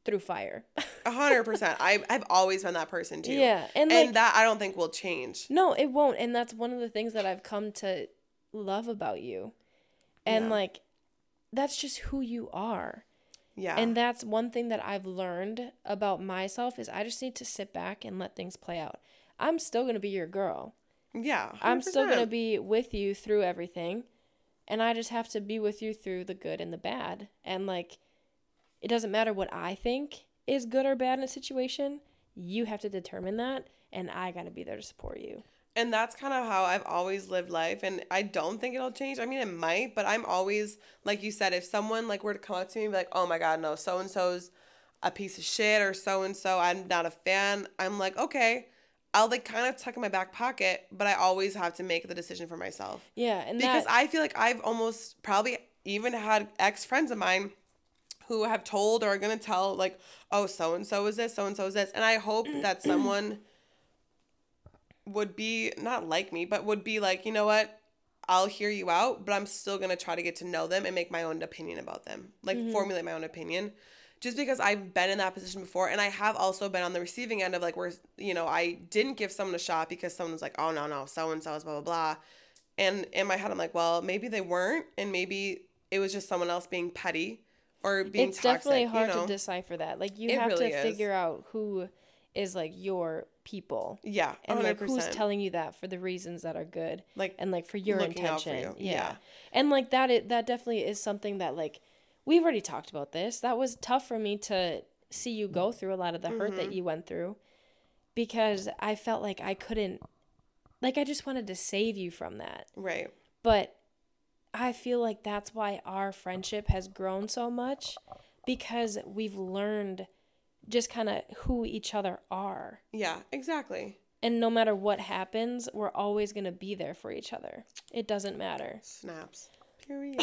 through fire. A hundred percent. *laughs* I I've always been that person too. yeah, and And, like that I don't think will change. no, it won't, and that's one of the things that I've come to love about you. And Yeah. like that's just who you are. Yeah. And that's one thing that I've learned about myself is I just need to sit back and let things play out. I'm still going to be your girl. yeah. I'm still going to be with you through everything. And I just have to be with you through the good and the bad. And like it doesn't matter what I think is good or bad in a situation. You have to determine that and I got to be there to support you. And that's kind of how I've always lived life. And I don't think it'll change. I mean, it might, but I'm always, like you said, if someone like were to come up to me and be like, oh my God, no, so and so's a piece of shit or so and so, I'm not a fan, I'm like, okay. I'll like kind of tuck in my back pocket, but I always have to make the decision for myself. Yeah, and Because that I feel like I've almost probably even had ex friends of mine who have told or are going to tell, like, oh, so and so is this, so and so is this. And I hope that *clears throat* someone would be not like me, but would be like, you know what? I'll hear you out, but I'm still going to try to get to know them and make my own opinion about them, like mm-hmm. formulate my own opinion. Just because I've been in that position before, and I have also been on the receiving end of like where you know I didn't give someone a shot because someone was like, "Oh no, no, so and so is blah blah blah," and in my head I'm like, well, maybe they weren't, and maybe it was just someone else being petty or being toxic. it's toxic. definitely hard you know? to decipher that. Like you It have really to is. figure out who is like your people. yeah, and like who's telling you that for the reasons that are good Like and like for your out for intention you. Yeah. Yeah. and like that it that definitely is something that like we've already talked about this that was tough for me to see you go through a lot of the hurt Mm-hmm. that you went through because i felt like i couldn't like i just wanted to save you from that right. but i feel like that's why our friendship has grown so much because we've learned just kind of who each other are Yeah, exactly. and no matter what happens, we're always going to be there for each other. It doesn't matter. Snaps. Period.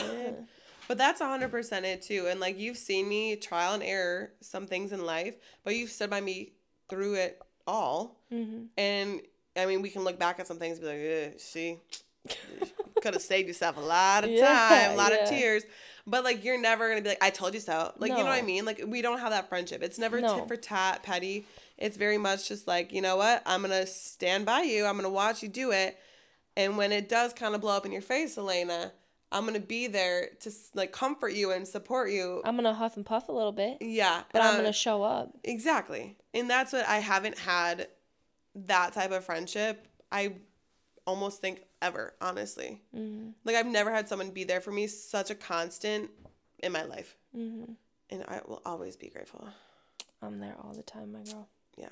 *laughs* but that's 100% it too. And like you've seen me trial and error some things in life, but you've stood by me through it all. Mm-hmm. And I mean, we can look back at some things and be like, "Ugh, see, *laughs* could have saved yourself a lot of *laughs* Yeah, time, a lot yeah. of tears. But like, you're never to be like, I told you so. Like, you know what I mean? Like, we don't have that friendship. It's never No. tit for tat, petty. It's very much just like, you know what? I'm to stand by you. I'm to watch you do it. And when it does kind of blow up in your face, Elena, I'm to be there to like comfort you and support you. I'm to huff and puff a little bit, yeah. but I'm uh, going to show up. Exactly. And that's what I haven't had that type of friendship. I almost think ever, honestly. Mm-hmm. Like I've never had someone be there for me such a constant in my life. Mm-hmm. And I will always be grateful. I'm there all the time, my girl. Yeah.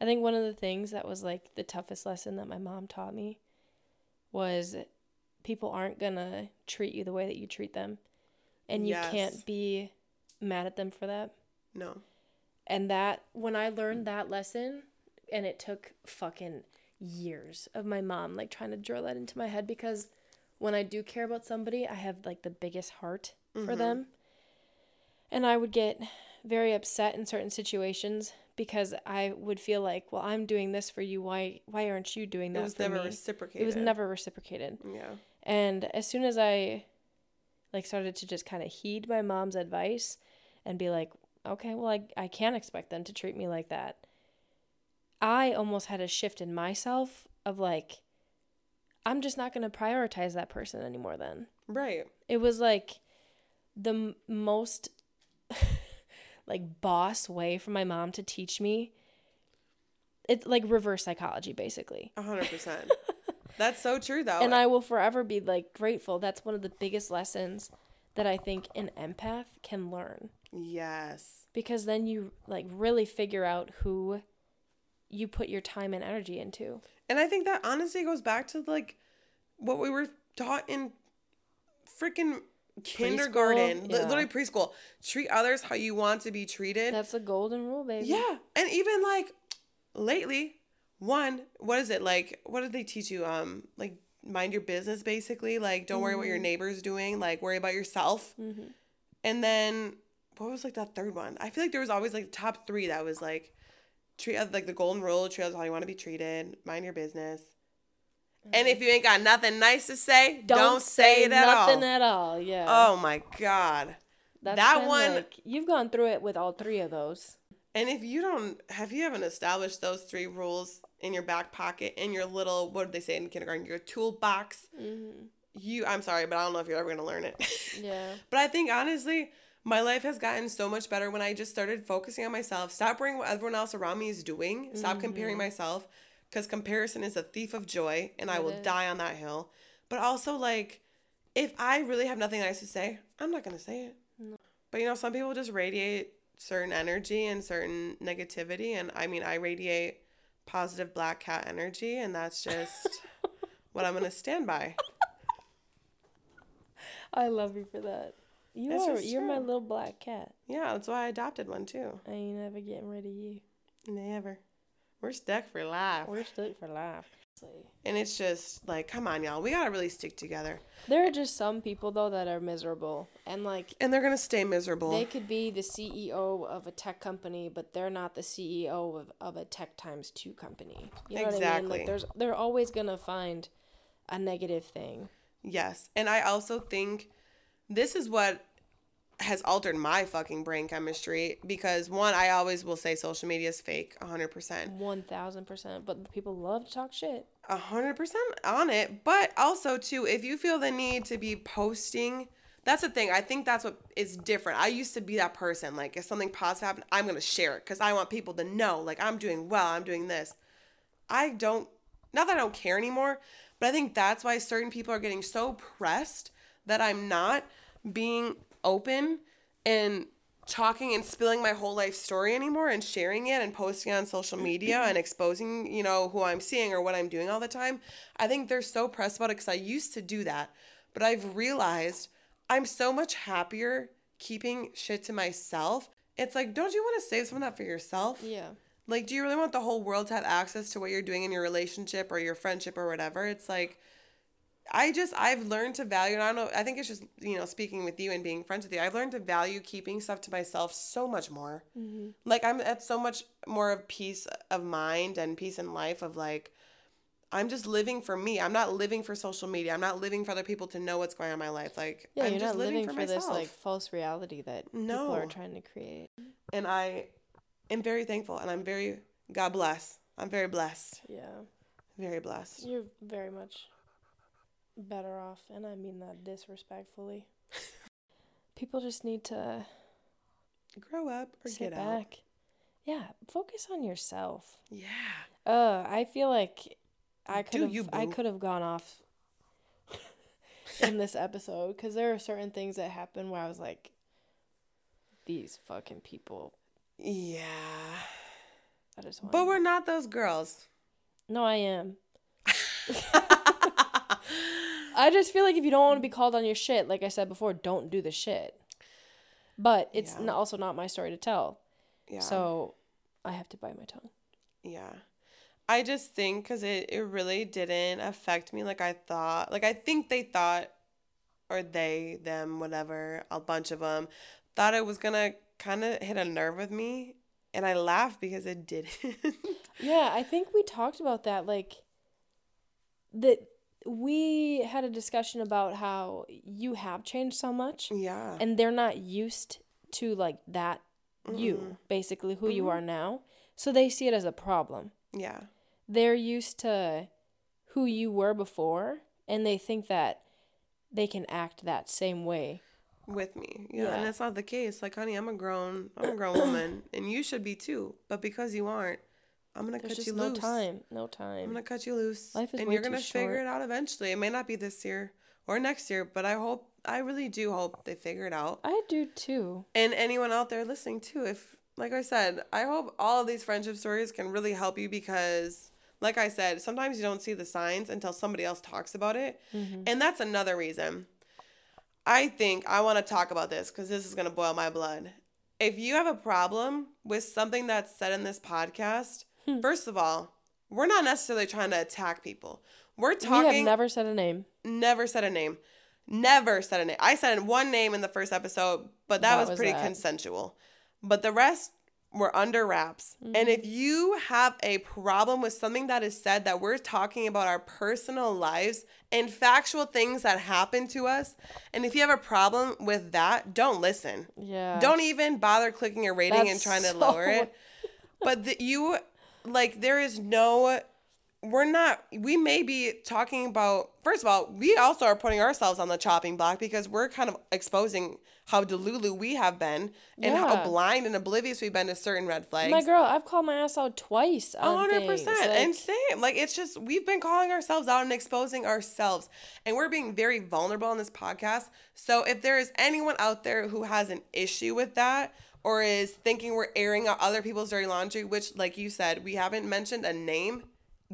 I think one of the things that was like the toughest lesson that my mom taught me was people aren't going to treat you the way that you treat them. And you Yes. can't be mad at them for that. No. And that when I learned that lesson, and it took fucking years of my mom like trying to drill that into my head because when I do care about somebody, I have like the biggest heart for Mhm. them. And I would get very upset in certain situations because I would feel like, well, I'm doing this for you. Why why aren't you doing that It was for never me? reciprocated. It was never reciprocated. Yeah. And as soon as I like started to just kind of heed my mom's advice and be like, okay, well I I can't expect them to treat me like that. I almost had a shift in myself of like I'm just not going to prioritize that person anymore then. Right. It was like the m- most *laughs* like boss way for my mom to teach me. It's like reverse psychology basically. A hundred percent. *laughs* That's so true though. and I will forever be like grateful. That's one of the biggest lessons that I think an empath can learn Yes. because then you like really figure out who you put your time and energy into. And I think that honestly goes back to like what we were taught in freaking kindergarten, li- yeah. literally preschool. Treat others how you want to be treated. That's the golden rule, baby. yeah. And even like lately, one, what is it? Like what did they teach you? Um like mind your business basically. Like don't worry what your neighbor's doing, like worry about yourself. Mm-hmm. And then what was like that third one? I feel like there was always like top 3 that was like treat like the golden rule, treat how you want to be treated, mind your business. And if you ain't got nothing nice to say, don't, say, it at nothing all. at all. Yeah. oh my god. That's that one- like- you've gone through it with all three of those. And if you don't have you haven't established those three rules in your back pocket in your little what did they say in kindergarten your toolbox Mm-hmm. you I'm sorry but I don't know if you're ever gonna learn it. *laughs* Yeah. but I think honestly my life has gotten so much better when I just started focusing on myself. Stop worrying what everyone else around me is doing. Stop comparing mm-hmm. myself because comparison is a thief of joy and I will is. die on that hill. But also like if I really have nothing nice to say, I'm not gonna say it. But you know, some people just radiate certain energy and certain negativity, and I mean, I radiate positive black cat energy, and that's just *laughs* what I'm gonna stand by. I love you for that. You It's are. You're my little black cat. Yeah, that's why I adopted one too. I ain't never getting rid of you. Never. We're stuck for life. We're stuck for life. And it's just like, come on, y'all. We gotta really stick together. There are just some people though that are miserable, and like And they're gonna stay miserable. they could be the CEO of a tech company, but they're not the CEO of, of a tech times two company. You know what I mean? Like there's they're always gonna find a negative thing. Yes. And I also think this is what has altered my fucking brain chemistry because one, I always will say social media is fake 100%. One thousand percent. But people love to talk shit. 100% on it. But also, too, if you feel the need to be posting, that's the thing. I think that's what is different. I used to be that person. Like, if something positive happened, I'm going to share it because I want people to know, like, I'm doing well, I'm doing this. I don't, not that I don't care anymore, but I think that's why certain people are getting so pressed that I'm not being open and talking and spilling my whole life story anymore and sharing it and posting on social media and exposing, you know, who I'm seeing or what I'm doing all the time. I think they're so pressed about it because I used to do that. But I've realized I'm so much happier keeping shit to myself. It's like, don't you want to save some of that for yourself? Yeah. Like, do you really want the whole world to have access to what you're doing in your relationship or your friendship or whatever? It's like, I just, I've learned to value, and I don't know, I think it's just, you know, speaking with you and being friends with you, I've learned to value keeping stuff to myself so much more. Mm-hmm. Like, I'm at so much more of peace of mind and peace in life of like, I'm just living for me. I'm not living for social media. I'm not living for other people to know what's going on in my life. Like, Yeah, I'm you're just not living, living, for, for, this like false reality that people are trying to create. and I am very thankful and I'm very, God bless. I'm very blessed. Yeah. Very blessed. You're very much better off, and I mean that disrespectfully. People just need to Grow up or sit get out. back. Yeah, focus on yourself. Yeah. Uh, I feel like I could have I could have gone off in this episode because there are certain things that happened where I was like, these fucking people. Yeah. I just want. But we're not those girls. no, I am. *laughs* I just feel like if you don't want to be called on your shit, like I said before, don't do the shit. But it's Yeah. n- also not my story to tell. yeah. So I have to bite my tongue. yeah. I just think because it, it really didn't affect me like I thought. Like, I think they thought, or they, them, whatever, a bunch of them, thought it was going to kind of hit a nerve with me. And I laughed because it didn't. *laughs* Yeah, I think we talked about that. Like, that we had a discussion about how you have changed so much yeah. and they're not used to like that you, Mm-mm. basically who you Mhm. are now. So they see it as a problem. Yeah. They're used to who you were before and they think that they can act that same way. with me. Yeah, and that's not the case. Like, honey, I'm a grown, I'm a grown woman, and you should be too. But because you aren't, I'm gonna There's cut you no loose. No time. No time. I'm gonna cut you loose, Life is and way you're gonna figure short. it out eventually. It may not be this year or next year, but I hope, I really do hope they figure it out. I do too. And anyone out there listening too, if like I said, I hope all of these friendship stories can really help you because, like I said, sometimes you don't see the signs until somebody else talks about it. Mm-hmm. And that's another reason. I think I want to talk about this because this is going to boil my blood. If you have a problem with something that's said in this podcast. First of all, we're not necessarily trying to attack people. We're We talking have never said a name. never said a name. Never said a name. I said one name in the first episode, but that, That was, was pretty that. consensual. But the rest were under wraps. And Mm-hmm. if you have a problem with something that is said that we're talking about our personal lives and factual things that happen to us, and if you have a problem with that, don't listen. Yeah. Don't even bother clicking a rating and trying to *laughs* so- lower it. *laughs* But the, you, like, there is no, we're not, we may be talking about, first of all, we also are putting ourselves on the chopping block because we're kind of exposing how delulu we have been and how blind and oblivious we've been to certain red flags. My girl, I've called my ass out twice. A on hundred things. percent. And Like, same. Like it's just we've been calling ourselves out and exposing ourselves. And we're being very vulnerable on this podcast. So if there is anyone out there who has an issue with that or is thinking we're airing out other people's dirty laundry, which like you said, we haven't mentioned a name,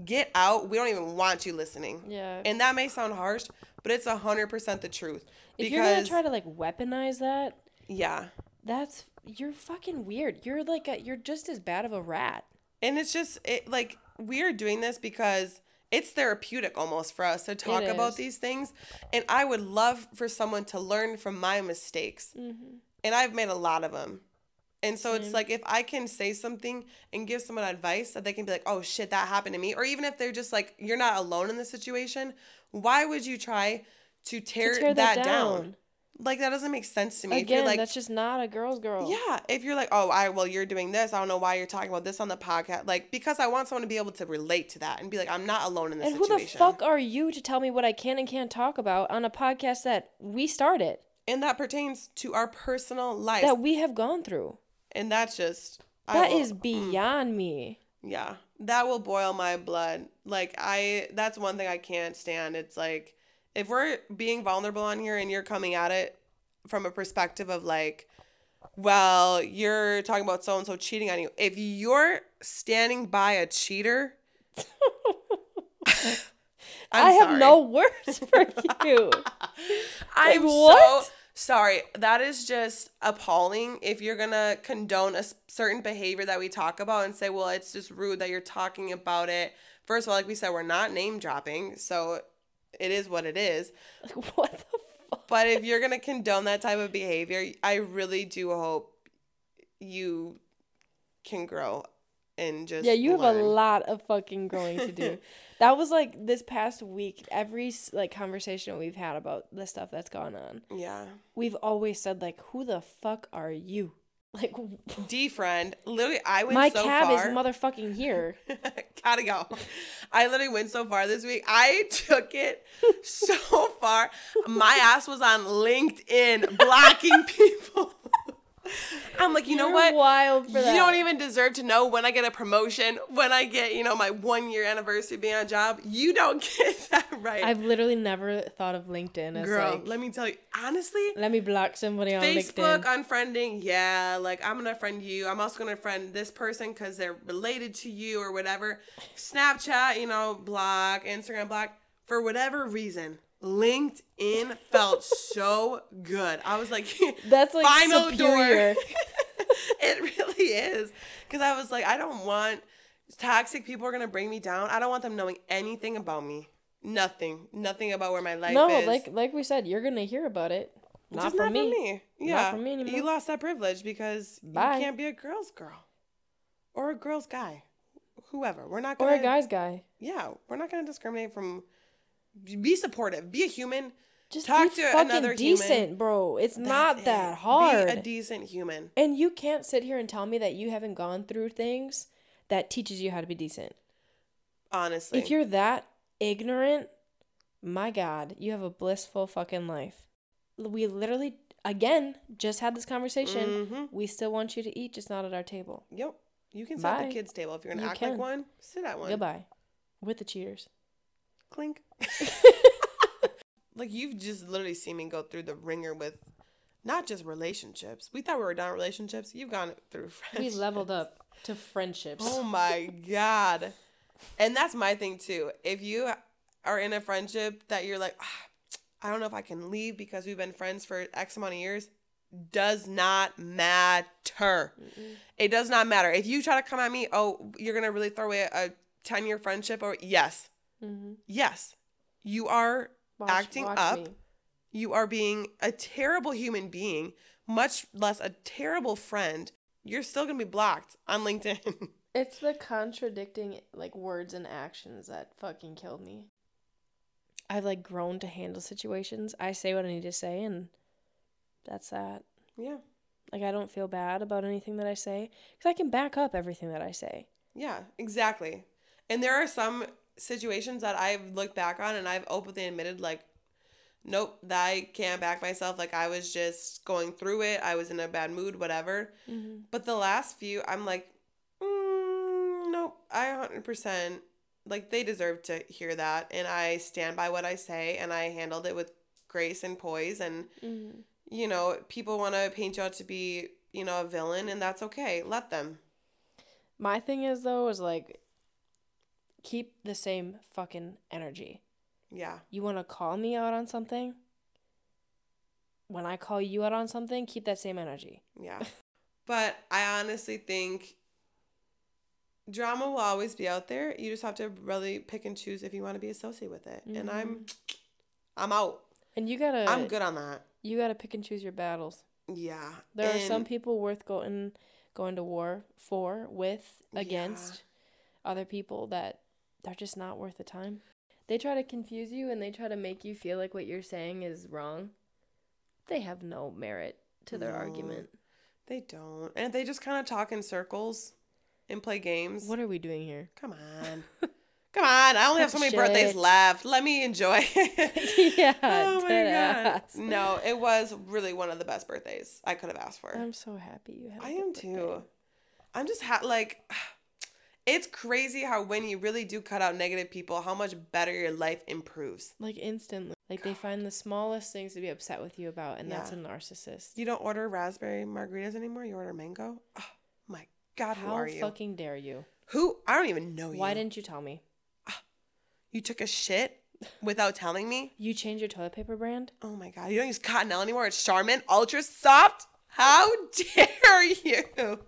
get out. We don't even want you listening. Yeah. And that may sound harsh, but it's a hundred percent the truth. if you're gonna try to like weaponize that, yeah. that's you're fucking weird. You're like a, you're just as bad of a rat. And it's just it like we are doing this because it's therapeutic almost for us to talk about is. these things. And I would love for someone to learn from my mistakes. Mm-hmm. And I've made a lot of them. And so it's mm-hmm. like if I can say something and give someone advice that they can be like, "Oh shit, that happened to me," or even if they're just like, "You're not alone in this situation," why would you try to tear, tear that, that down? down. Like that doesn't make sense to me. if Again, you're like, that's just not a girl's girl. yeah, if you're like, oh, I well, you're doing this. I don't know why you're talking about this on the podcast. Like, because I want someone to be able to relate to that and be like, I'm not alone in this And who the fuck are you to tell me what I can and can't talk about on a podcast that we started, and that pertains to our personal life. that we have gone through? And that's just That will- is beyond me. yeah, that will boil my blood. Like I, that's one thing I can't stand. It's like if we're being vulnerable on here and you're coming at it from a perspective of like, well, you're talking about so and so cheating on you. If you're standing by a cheater, *laughs* *laughs* I'm I have no words for you. *laughs* I'm so what? Sorry. That is just appalling. If you're gonna condone a certain behavior that we talk about and say, well, it's just rude that you're talking about it. First of all, like we said, we're not name dropping, so it is what it is. Like, *laughs* what the fuck? But if you're gonna condone that type of behavior, I really do hope you can grow and just Yeah, you have a lot of fucking growing to do. *laughs* that was like this past week. Every like conversation we've had about the stuff that's gone on, Yeah. we've always said like, "Who the fuck are you?" *laughs* Like, *laughs* D friend, literally, I went my so cab far. is *laughs* motherfucking here. Gotta go. I literally went so far this week. I took it so far. My ass was on LinkedIn blocking people. I'm like, you know You're what? Wild You that. don't even deserve to know when I get a promotion, when I get, you know, my one year anniversary being on a job. You don't *laughs* get that right. I've literally never thought of LinkedIn as Girl, like, let me tell you, honestly, let me block somebody on Facebook LinkedIn. unfriending, yeah. Like I'm gonna friend you. I'm also gonna friend this person because they're related to you or whatever. Snapchat, you know, block. Instagram, block. For whatever reason, LinkedIn felt so good. I was like, *laughs* That's like final superior. door. *laughs* it really is. Because I was like, I don't want toxic people are gonna bring me down. I don't want them knowing anything about me. Nothing. Nothing about where my life no, is. like like we said, you're gonna hear about it. Not Just from not me. me. Yeah. Not from me anymore. You lost that privilege because Bye. you can't be a girl's girl or a girl's guy. Whoever. We're not Or gonna a guy's guy. Yeah, we're not gonna discriminate from be supportive. Be a human. Just Talk be to fucking another decent, human. bro. It's That's not it. that hard. Be a decent human. and you can't sit here and tell me that you haven't gone through things that teaches you how to be decent. Honestly. If you're that ignorant, my God, you have a blissful fucking life. We literally, again, just had this conversation. Mhm. We still want you to eat, just not at our table. Yep. You can sit at the kids' table. If you're gonna You act like one, sit at one. Goodbye. With the cheaters. Clink. *laughs* like you've just literally seen me go through the ringer with not just relationships. We thought we were done with relationships. You've gone through We leveled up to friendships. Oh my god. And that's my thing too. If you are in a friendship that you're like, "Ah, I don't know if I can leave because we've been friends for X amount of years, does not matter. It does not matter. If you try to come at me, oh, you're gonna really throw away a 10 year friendship or yes. Mm-hmm. Yes. You are Watch- acting watch up. me. You are being a terrible human being, much less a terrible friend. You're still gonna be blocked on LinkedIn. *laughs* It's the contradicting like words and actions that fucking killed me. I've like grown to handle situations. I say what I need to say and that's that. yeah. Like I don't feel bad about anything that I say cuz I can back up everything that I say. Yeah, exactly. And there are some situations that I've looked back on and I've openly admitted, like, nope, that I can't back myself. Like, I was just going through it. I was in a bad mood, whatever. Mm-hmm. But the last few, I'm like, mm, nope, I 100%, like, they deserve to hear that. And I stand by what I say and I handled it with grace and poise. And, Mm-hmm. you know, people want to paint you out to be, you know, a villain, and that's okay. Let them. My thing is though is like keep the same fucking energy. Yeah. You want to call me out on something? When I call you out on something, keep that same energy. Yeah. *laughs* but I honestly think drama will always be out there. You just have to really pick and choose if you want to be associated with it. And I'm mm-hmm. I'm out. And you got to I'm good on that. You got to pick and choose your battles. Yeah. There are some people worth going going to war for, with, Yeah. against other people that they're just not worth the time. They try to confuse you and they try to make you feel like what you're saying is wrong. They have no merit to their No. argument. They don't. And they just kind of talk in circles and play games. What are we doing here? Come *laughs* on. Come on. I only have so many birthdays left. Let me enjoy. It. *laughs* *laughs* yeah. oh my god. ass. No, it was really one of the best birthdays I could have asked for. I'm so happy you had. I am birthday. too. I'm just ha- like, it's crazy how when you really do cut out negative people, how much better your life improves. Like instantly. Like they find the smallest things to be upset with you about, and that's a narcissist. You don't order raspberry margaritas anymore. You order mango. Oh my god, who How are you? fucking dare you? Who? I don't even know you. Why didn't you tell me? Ah, you took a shit without telling me? You changed your toilet paper brand? Oh my god, you don't use Cottonelle anymore. It's Charmin Ultra Soft. How *laughs* dare you?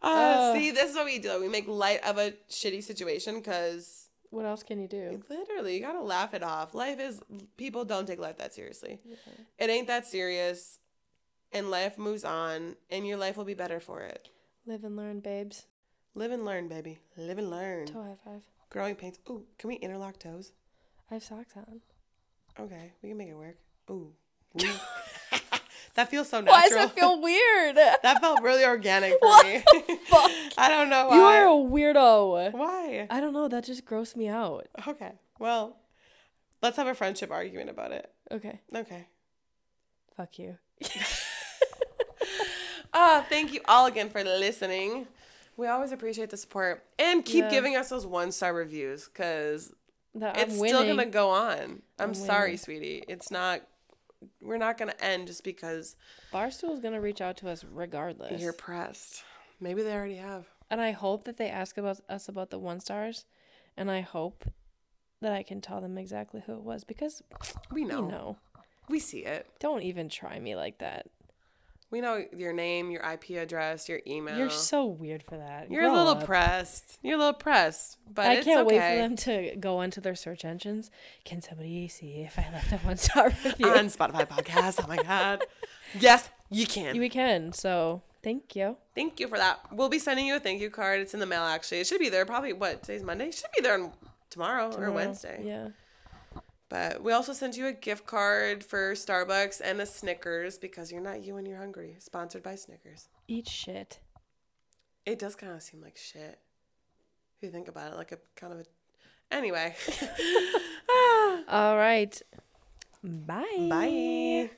Uh, see, this is what we do. We make light of a shitty situation because What else can you do? Literally, you gotta laugh it off. Life is people don't take life that seriously. It ain't that serious, and life moves on, and your life will be better for it. Live and learn, babes. Live and learn, baby. Live and learn. Toe high five. Growing pains. Ooh, can we interlock toes? I have socks on. Okay, we can make it work. Ooh. *laughs* that feels so natural. Why does it feel weird? *laughs* that felt really organic for What me. *laughs* fuck? I don't know why. You are a weirdo. Why? I don't know. That just grossed me out. Okay, well, let's have a friendship argument about it. Okay. Okay. Fuck you. *laughs* Ah, thank you all again for listening. We always appreciate the support and keep Yeah. giving us those one star reviews because it's still gonna go on. I'm, I'm sorry, sweetie. It's not. We're not gonna end just because Barstool's gonna reach out to us regardless. you're pressed. Maybe they already have. And I hope that they ask about us about the one stars, and I hope that I can tell them exactly who it was because We know. you know. We see it. Don't even try me like that. We know your name, your IP address, your email. You're so weird for that. You're a little up. pressed. You're a little pressed, but I can't wait for them to go into their search engines. Can somebody see if I left a one star *laughs* review? on Spotify podcast. Oh my god. Yes, you can. we can. So thank you. Thank you for that. We'll be sending you a thank you card. It's in the mail actually. It should be there probably what today's Monday. It should be there on tomorrow, or Wednesday. Yeah. But we also sent you a gift card for Starbucks and a Snickers because you're not you when you're hungry. Sponsored by Snickers. Eat shit. It does kind of seem like shit. If you think about it, like a kind of a. Anyway. *laughs* Ah. All right. Bye. Bye.